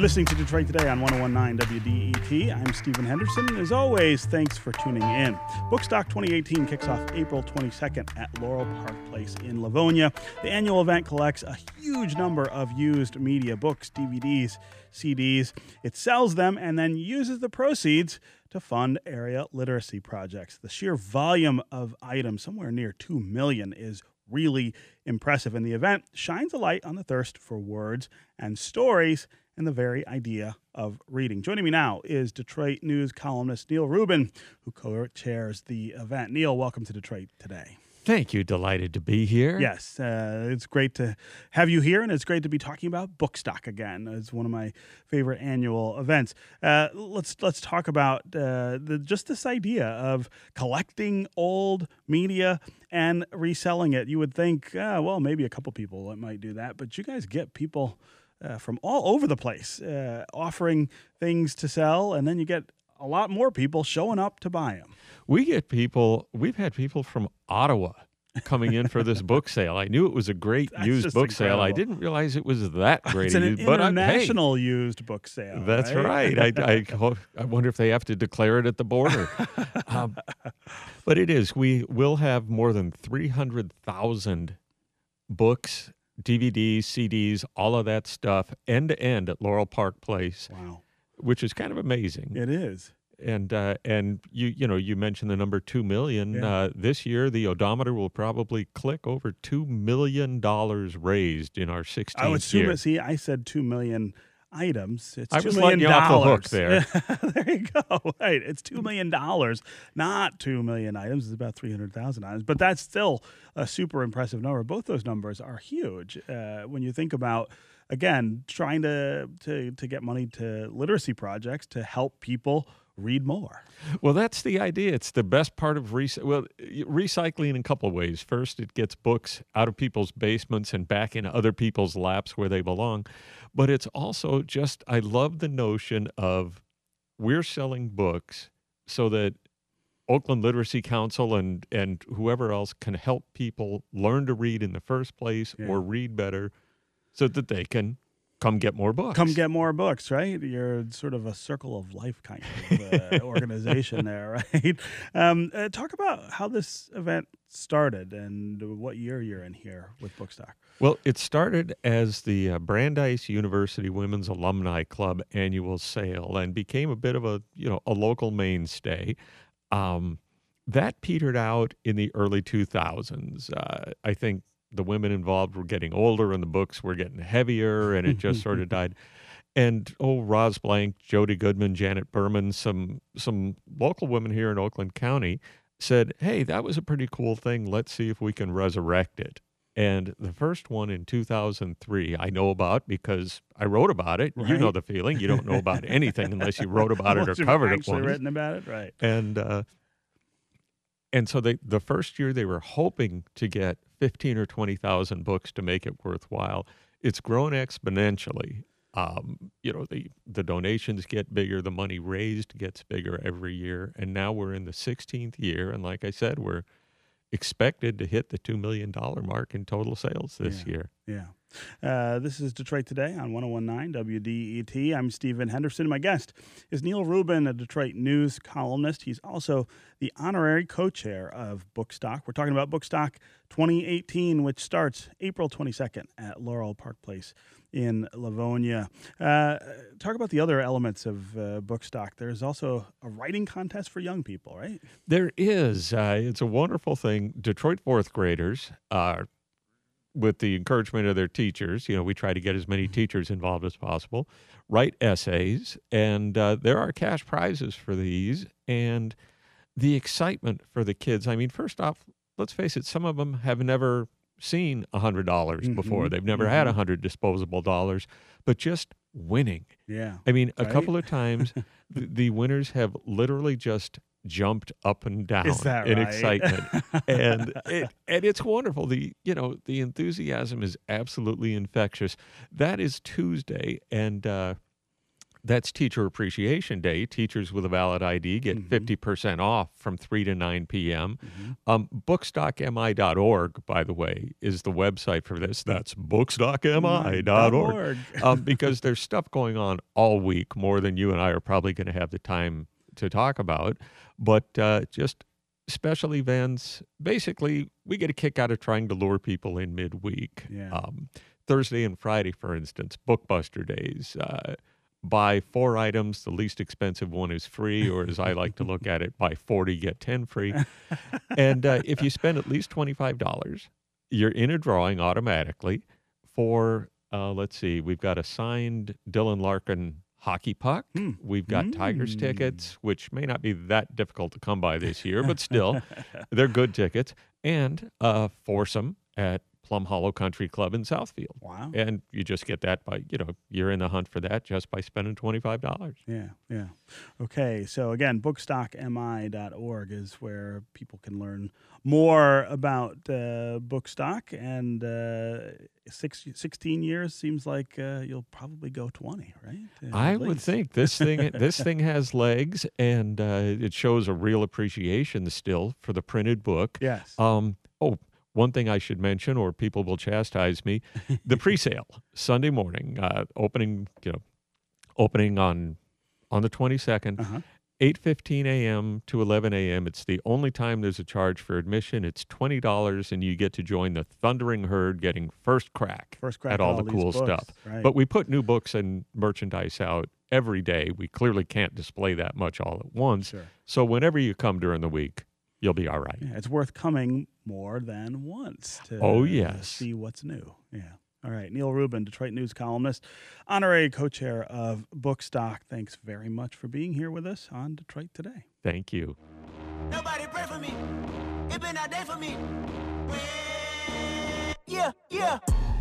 You're listening to Detroit Today on 1019 WDET. I'm Stephen Henderson. As always, thanks for tuning in. Bookstock 2018 kicks off April 22nd at Laurel Park Place in Livonia. The annual event collects a huge number of used media books, DVDs, CDs. It sells them and then uses the proceeds to fund area literacy projects. The sheer volume of items, somewhere near 2 million, is really impressive. And the event shines a light on the thirst for words and stories and the very idea of reading. Joining me now is Detroit News columnist Neal Rubin, who co chairs the event. Neal, welcome to Detroit today. Thank you. Delighted to be here. Yes, uh, it's great to have you here, and it's great to be talking about Bookstock again. It's one of my favorite annual events. Uh, let's let's talk about uh, the, just this idea of collecting old media and reselling it. You would think, uh, well, maybe a couple people might do that, but you guys get people uh, from all over the place uh, offering things to sell, and then you get a lot more people showing up to buy them. We get people, we've had people from Ottawa coming in for this book sale. I knew it was a great That's used book sale. I didn't realize it was that great. It's a an used- I'm- hey, international used book sale. that's right. I, I, I wonder if they have to declare it at the border. um, but it is. We will have more than 300,000 books, DVDs, CDs, all of that stuff, end to end at Laurel Park Place, wow, which is kind of amazing. it is. and uh, and you you know you mentioned the number two million. Yeah. Uh, this year, the odometer will probably click over two million dollars raised in our I would assume year. See, I said two million items. It's I two was million letting you off the hook dollars. there you go. Right, it's two million dollars, not two million items. It's about three hundred thousand items, but that's still a super impressive number. Both those numbers are huge uh, when you think about. Again, trying to, to to get money to literacy projects to help people read more. Well, that's the idea. It's the best part of rec- well recycling in a couple of ways. First, it gets books out of people's basements and back in other people's laps where they belong. But it's also just I love the notion of we're selling books so that Oakland Literacy Council and and whoever else can help people learn to read in the first place Yeah. or read better so that they can come get more books. Come get more books, right? You're sort of a circle of life kind of uh, organization there, right? Um, uh, talk about how this event started and what year you're in here with Bookstock. Well, it started as the uh, Brandeis University Women's Alumni Club annual sale and became a bit of a you know a local mainstay. Um, that petered out in the early 2000s. Uh, I think the women involved were getting older and the books were getting heavier, and it just sort of died. And oh, Roz Blank, Jody Goodman, Janet Berman, some some local women here in Oakland County said, "Hey, that was a pretty cool thing. Let's see if we can resurrect it." And the first one in 2003, I know about because I wrote about it. You know the feeling. You don't know about anything unless you wrote about it or covered it actually once written about it, right? and uh, and so they the first year they were hoping to get fifteen or twenty thousand books to make it worthwhile. It's grown exponentially. Um, you know the the donations get bigger, the money raised gets bigger every year, and now we're in the sixteenth year, and like I said, we're expected to hit the two million dollar mark in total sales this Yeah. year. Yeah. Uh, this is Detroit Today on 1019 WDET. I'm Stephen Henderson. My guest is Neal Rubin, a Detroit News columnist. He's also the honorary co chair of Bookstock. We're talking about Bookstock 2018, which starts April 22nd at Laurel Park Place in Livonia. Uh, talk about the other elements of uh, Bookstock. There's also a writing contest for young people, right? There is. Uh, it's a wonderful thing. Detroit fourth graders are, with the encouragement of their teachers, you know, we try to get as many teachers involved as possible, write essays, and uh, there are cash prizes for these. And the excitement for the kids. I mean, first off, let's face it, some of them have never seen a hundred dollars before. Mhm, They've never had a mhm. hundred disposable dollars, but just winning. Yeah. I mean, a couple of times the, the winners have literally just jumped up and down in right? excitement. and it, and it's wonderful. The you know, the enthusiasm is absolutely infectious. That is Tuesday and uh That's Teacher Appreciation Day. Teachers with a valid ID get Mm-hmm. 50% off from 3 to 9 p.m. Um, bookstockmi.org, by the way, is the website for this. That's bookstockmi.org. um, because there's stuff going on all week, more than you and I are probably going to have the time to talk about. But uh, just special events. Basically, we get a kick out of trying to lure people in midweek. Yeah. Um, Thursday and Friday, for instance, Bookbuster days. Uh, buy four items, the least expensive one is free, or as I like to look at it, buy 40, get 10 free. and uh, if you spend at least $25, you're in a drawing automatically for, uh, let's see, we've got a signed Dylan Larkin hockey puck. Hmm. We've got Tigers Mm. tickets, which may not be that difficult to come by this year, but still, they're good tickets. And a foursome at Plum Hollow Country Club in Southfield. Wow. And you just get that by, you know, you're in the hunt for that just by spending $25. Yeah, yeah. Okay, so again, bookstockmi.org is where people can learn more about uh, Bookstock. And uh, six, 16 years seems like uh, you'll probably go 20, right? Uh, I at would think this thing this thing has legs and uh, it shows a real appreciation still for the printed book. Yes. Um, oh, one thing I should mention, or people will chastise me: the pre-sale Sunday morning, uh, opening, you know, opening on on the 22nd, uh-huh. 8:15 a.m. to 11 a.m. It's the only time there's a charge for admission. It's twenty dollars, and you get to join the thundering herd, getting first crack, First crack at all all the cool books, stuff. right. But we put new books and merchandise out every day. We clearly can't display that much all at once. Sure. So whenever you come during the week, you'll be all right. Yeah, it's worth coming more than once to Oh, uh, yes. see what's new. Yeah. All right. Neal Rubin, Detroit News columnist, honorary co chair of Bookstock. Thanks very much for being here with us on Detroit Today. Thank you. Nobody pray for me. It been a day for me. Yeah, yeah.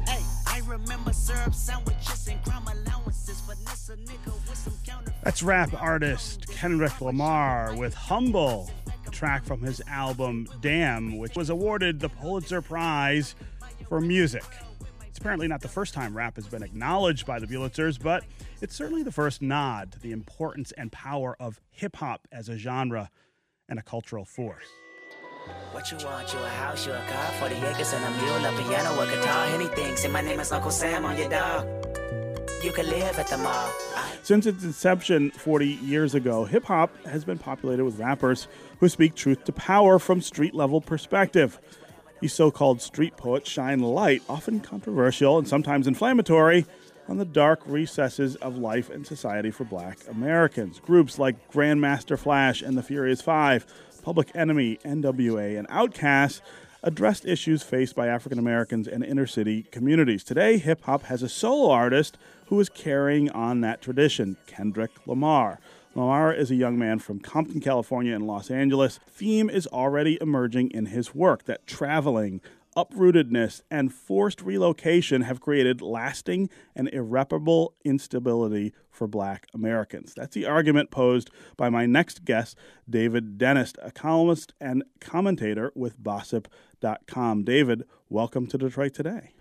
Hey, I remember syrup sandwiches and crime allowances. Finesse a nigga with some counterfeit. That's rap artist Kendrick Lamar with Humble, a track from his album Damn, which was awarded the Pulitzer Prize for music. It's apparently not the first time rap has been acknowledged by the Pulitzers, but it's certainly the first nod to the importance and power of hip hop as a genre and a cultural force. What you want? You a house, you a car, 40 acres and a mule, a piano, a guitar, anything. Say my name is Uncle Sam on your dog. You can live at the mall. Since its inception 40 years ago, hip hop has been populated with rappers who speak truth to power from street level perspective. These so called street poets shine light, often controversial and sometimes inflammatory, on the dark recesses of life and society for black Americans. Groups like Grandmaster Flash and the Furious Five, Public Enemy, NWA, and Outkast addressed issues faced by African Americans and inner city communities. Today, hip hop has a solo artist who is carrying on that tradition, Kendrick Lamar. Lamar is a young man from Compton, California, and Los Angeles. Theme is already emerging in his work that traveling, uprootedness, and forced relocation have created lasting and irreparable instability for black Americans. That's the argument posed by my next guest, David Dennis, a columnist and commentator with Bossip.com. David, welcome to Detroit Today.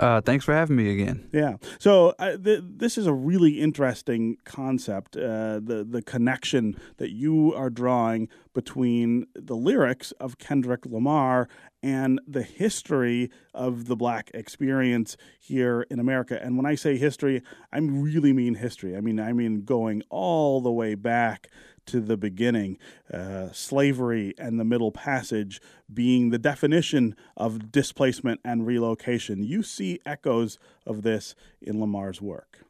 Uh, thanks for having me again. Yeah. So uh, th- this is a really interesting concept. Uh, the the connection that you are drawing between the lyrics of Kendrick Lamar and the history of the black experience here in America. And when I say history, I really mean history. I mean I mean going all the way back to the beginning, uh, slavery and the Middle Passage being the definition of displacement and relocation. You see echoes of this in Lamar's work.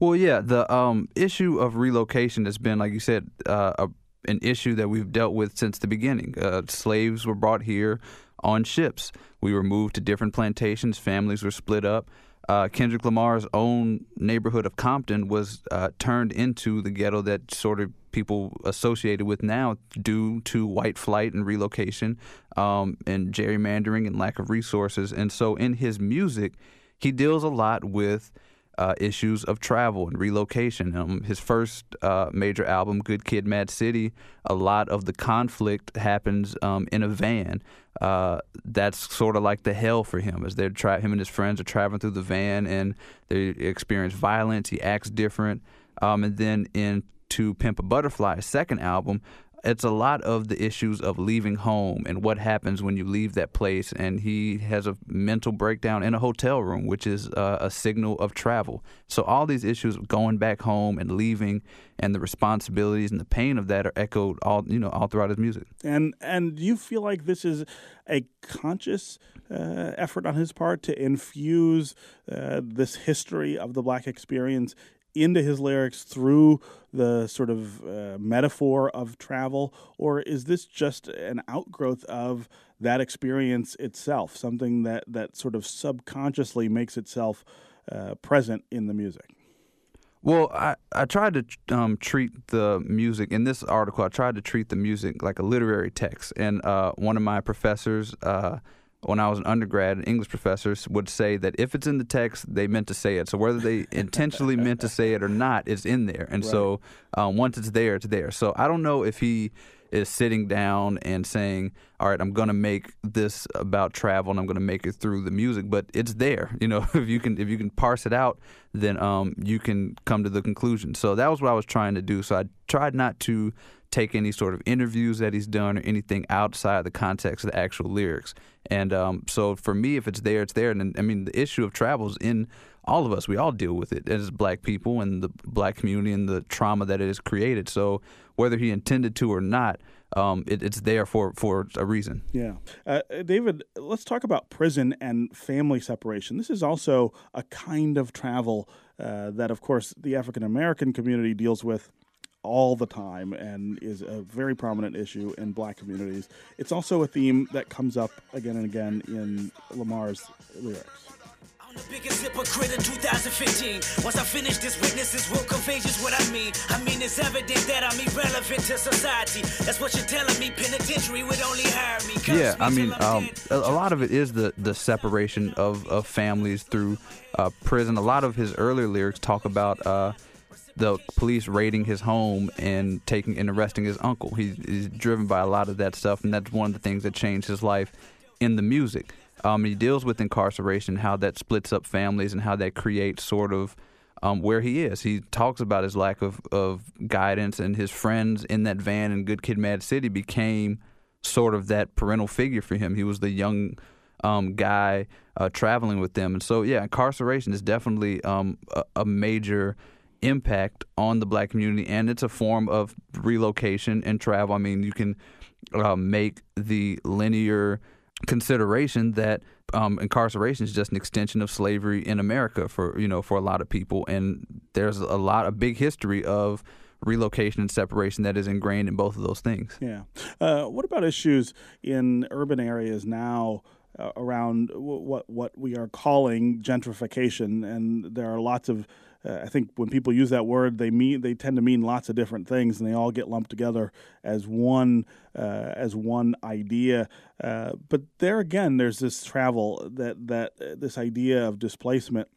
Well, yeah, the um, issue of relocation has been, like you said, uh, a, an issue that we've dealt with since the beginning. Uh, slaves were brought here on ships. We were moved to different plantations. Families were split up. Uh, Kendrick Lamar's own neighborhood of Compton was uh, turned into the ghetto that sort of people associated with now due to white flight and relocation um, and gerrymandering and lack of resources. And so in his music, he deals a lot with uh, issues of travel and relocation. Um, his first uh, major album, Good Kid, Mad City, a lot of the conflict happens um, in a van. Uh, that's sort of like the hell for him, as they're tra- him and his friends are traveling through the van and they experience violence. He acts different. um, and then into Pimp a Butterfly, second album, it's a lot of the issues of leaving home and what happens when you leave that place. And he has a mental breakdown in a hotel room, which is uh, a signal of travel. So all these issues of going back home and leaving, and the responsibilities and the pain of that are echoed all you know all throughout his music. And and you feel like this is a conscious uh, effort on his part to infuse uh, this history of the black experience into his lyrics through the sort of uh, metaphor of travel, or is this just an outgrowth of that experience itself, something that, that sort of subconsciously makes itself uh, present in the music? Well, I, I tried to um, treat the music in this article. I tried to treat the music like a literary text, and uh, one of my professors uh, when I was an undergrad, English professors would say that if it's in the text, they meant to say it. So whether they intentionally meant to say it or not, it's in there. And right. so um, once it's there, it's there. So I don't know if he is sitting down and saying, "All right, I'm going to make this about travel, and I'm going to make it through the music." But it's there. You know, if you can if you can parse it out, then um, you can come to the conclusion. So that was what I was trying to do. So I tried not to take any sort of interviews that he's done or anything outside the context of the actual lyrics. And um, so for me, if it's there, it's there. And I mean, the issue of travel is in all of us. We all deal with it as black people and the black community and the trauma that it has created. So whether he intended to or not, um, it, it's there for, for a reason. Yeah. Uh, David, let's talk about prison and family separation. This is also a kind of travel uh, that, of course, the African American community deals with all the time and is a very prominent issue in black communities. It's also a theme that comes up again and again in Lamar's lyrics. I'm the biggest hypocrite in 2015. Once I finish this, witnesses will convey just what I mean. I mean, it's evident that I'm irrelevant to society. That's what you're telling me. Penitentiary would only hire me. Yeah, I mean, um, a, a, lot of it is the, the separation of, of families through uh, prison. A lot of his earlier lyrics talk about. Uh, the police raiding his home and taking and arresting his uncle. He's, he's, driven by a lot of that stuff, and that's one of the things that changed his life in the music. Um, he deals with incarceration, how that splits up families, and how that creates sort of um, where he is. He talks about his lack of, of guidance, and his friends in that van in Good Kid, Mad City became sort of that parental figure for him. He was the young um, guy uh, traveling with them, and so yeah, incarceration is definitely um, a, a major impact on the black community, and it's a form of relocation and travel. I mean, you can uh, make the linear consideration that um, incarceration is just an extension of slavery in America for you know for a lot of people, and there's a lot of big history of relocation and separation that is ingrained in both of those things. Yeah. Uh, what about issues in urban areas now? Uh, around w- what what we are calling gentrification, and there are lots of uh, I think when people use that word, they mean they tend to mean lots of different things, and they all get lumped together as one uh, as one idea. Uh, but there again, there's this travel that that uh, this idea of displacement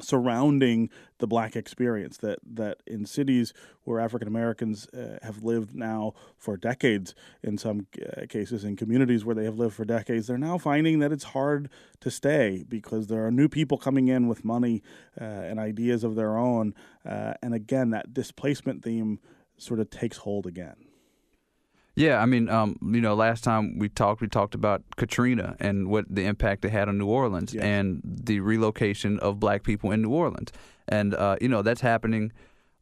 surrounding the black experience that that in cities where African Americans uh, have lived now for decades in some uh, cases in communities where they have lived for decades they're now finding that it's hard to stay because there are new people coming in with money uh, and ideas of their own uh, and again that displacement theme sort of takes hold again yeah, I mean, um, you know, last time we talked, we talked about Katrina and what the impact it had on New Orleans yeah. and the relocation of black people in New Orleans. And, uh, you know, that's happening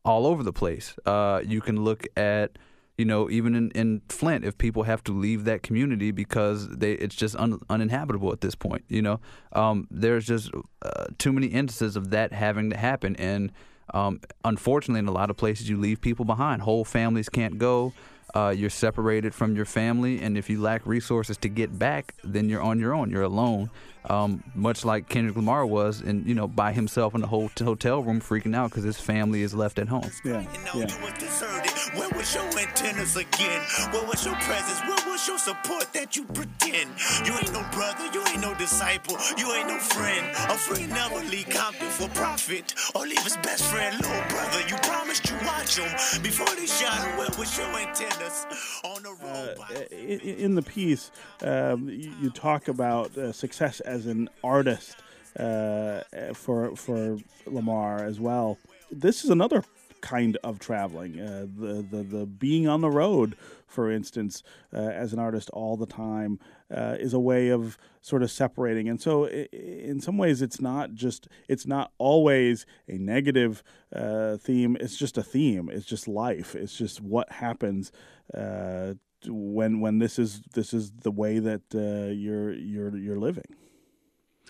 all over the place. Uh, you can look at, you know, even in, in Flint, if people have to leave that community because they it's just un, uninhabitable at this point, you know, um, there's just uh, too many instances of that having to happen. And um, unfortunately, in a lot of places, you leave people behind. Whole families can't go uh, you're separated from your family, and if you lack resources to get back, then you're on your own. You're alone, um, much like Kendrick Lamar was, and you know, by himself in the whole hotel room, freaking out because his family is left at home. Yeah, yeah. Where was your antennas again? Where was your presence? Where was your support that you pretend? You ain't no brother, you ain't no disciple, you ain't no friend. A friend never leave Compton for profit or leave his best friend, little brother. You promised you watch him before they shot him. Where was your antennas? On the road. Uh, in, the piece, um, you, you, talk about uh, success as an artist uh, for for Lamar as well. This is another kind of traveling. Uh, the, the the being on the road, for instance, uh, as an artist all the time, uh, is a way of sort of separating. And so, in some ways, it's not just it's not always a negative uh, theme. It's just a theme. It's just life. It's just what happens. Uh, when when this is this is the way that uh, you're you're you're living.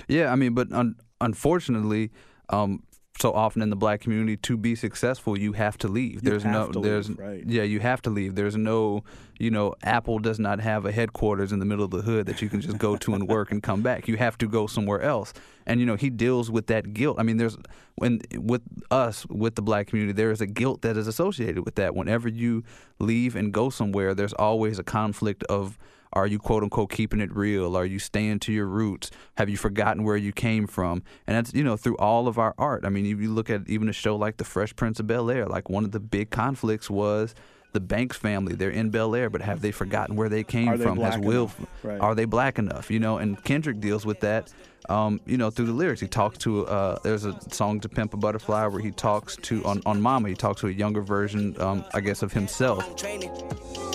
Yeah, I mean, but un- unfortunately, um, so often in the black community, to be successful, you have to leave. You there's no, there's, leave, right. yeah, you have to leave. There's no, you know, Apple does not have a headquarters in the middle of the hood that you can just go to and work and come back. You have to go somewhere else. And you know, he deals with that guilt. I mean, there's when with us, with the black community, there is a guilt that is associated with that. Whenever you leave and go somewhere, there's always a conflict of are you quote unquote keeping it real? Are you staying to your roots? Have you forgotten where you came from? And that's you know through all of our art. I mean, if you look at even a show like The Fresh Prince of Bel Air, like one of the big conflicts was the Banks family. They're in Bel Air, but have they forgotten where they came Are they from? Has Will? enough? Right. Are they black enough? You know, and Kendrick deals with that. Um, you know, through the lyrics, he talks to. Uh, there's a song to "Pimp a Butterfly" where he talks to on, on Mama. He talks to a younger version, um, I guess, of himself.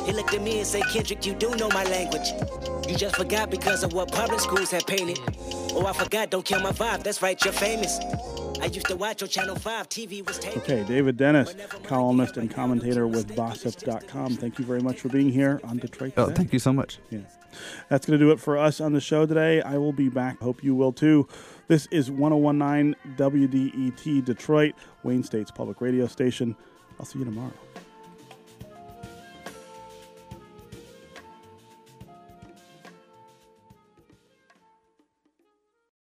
He looked at me and said, Kendrick, you do know my language. You just forgot because of what public schools have painted. Oh, I forgot, don't kill my vibe. That's right, you're famous. I used to watch on Channel 5, TV was taken. Okay, David Dennis, columnist and commentator with Bossip.com. Thank you very much for being here on Detroit Oh, thank you so much. Yeah. That's going to do it for us on the show today. I will be back. Hope you will too. This is 1019 WDET Detroit, Wayne State's public radio station. I'll see you tomorrow.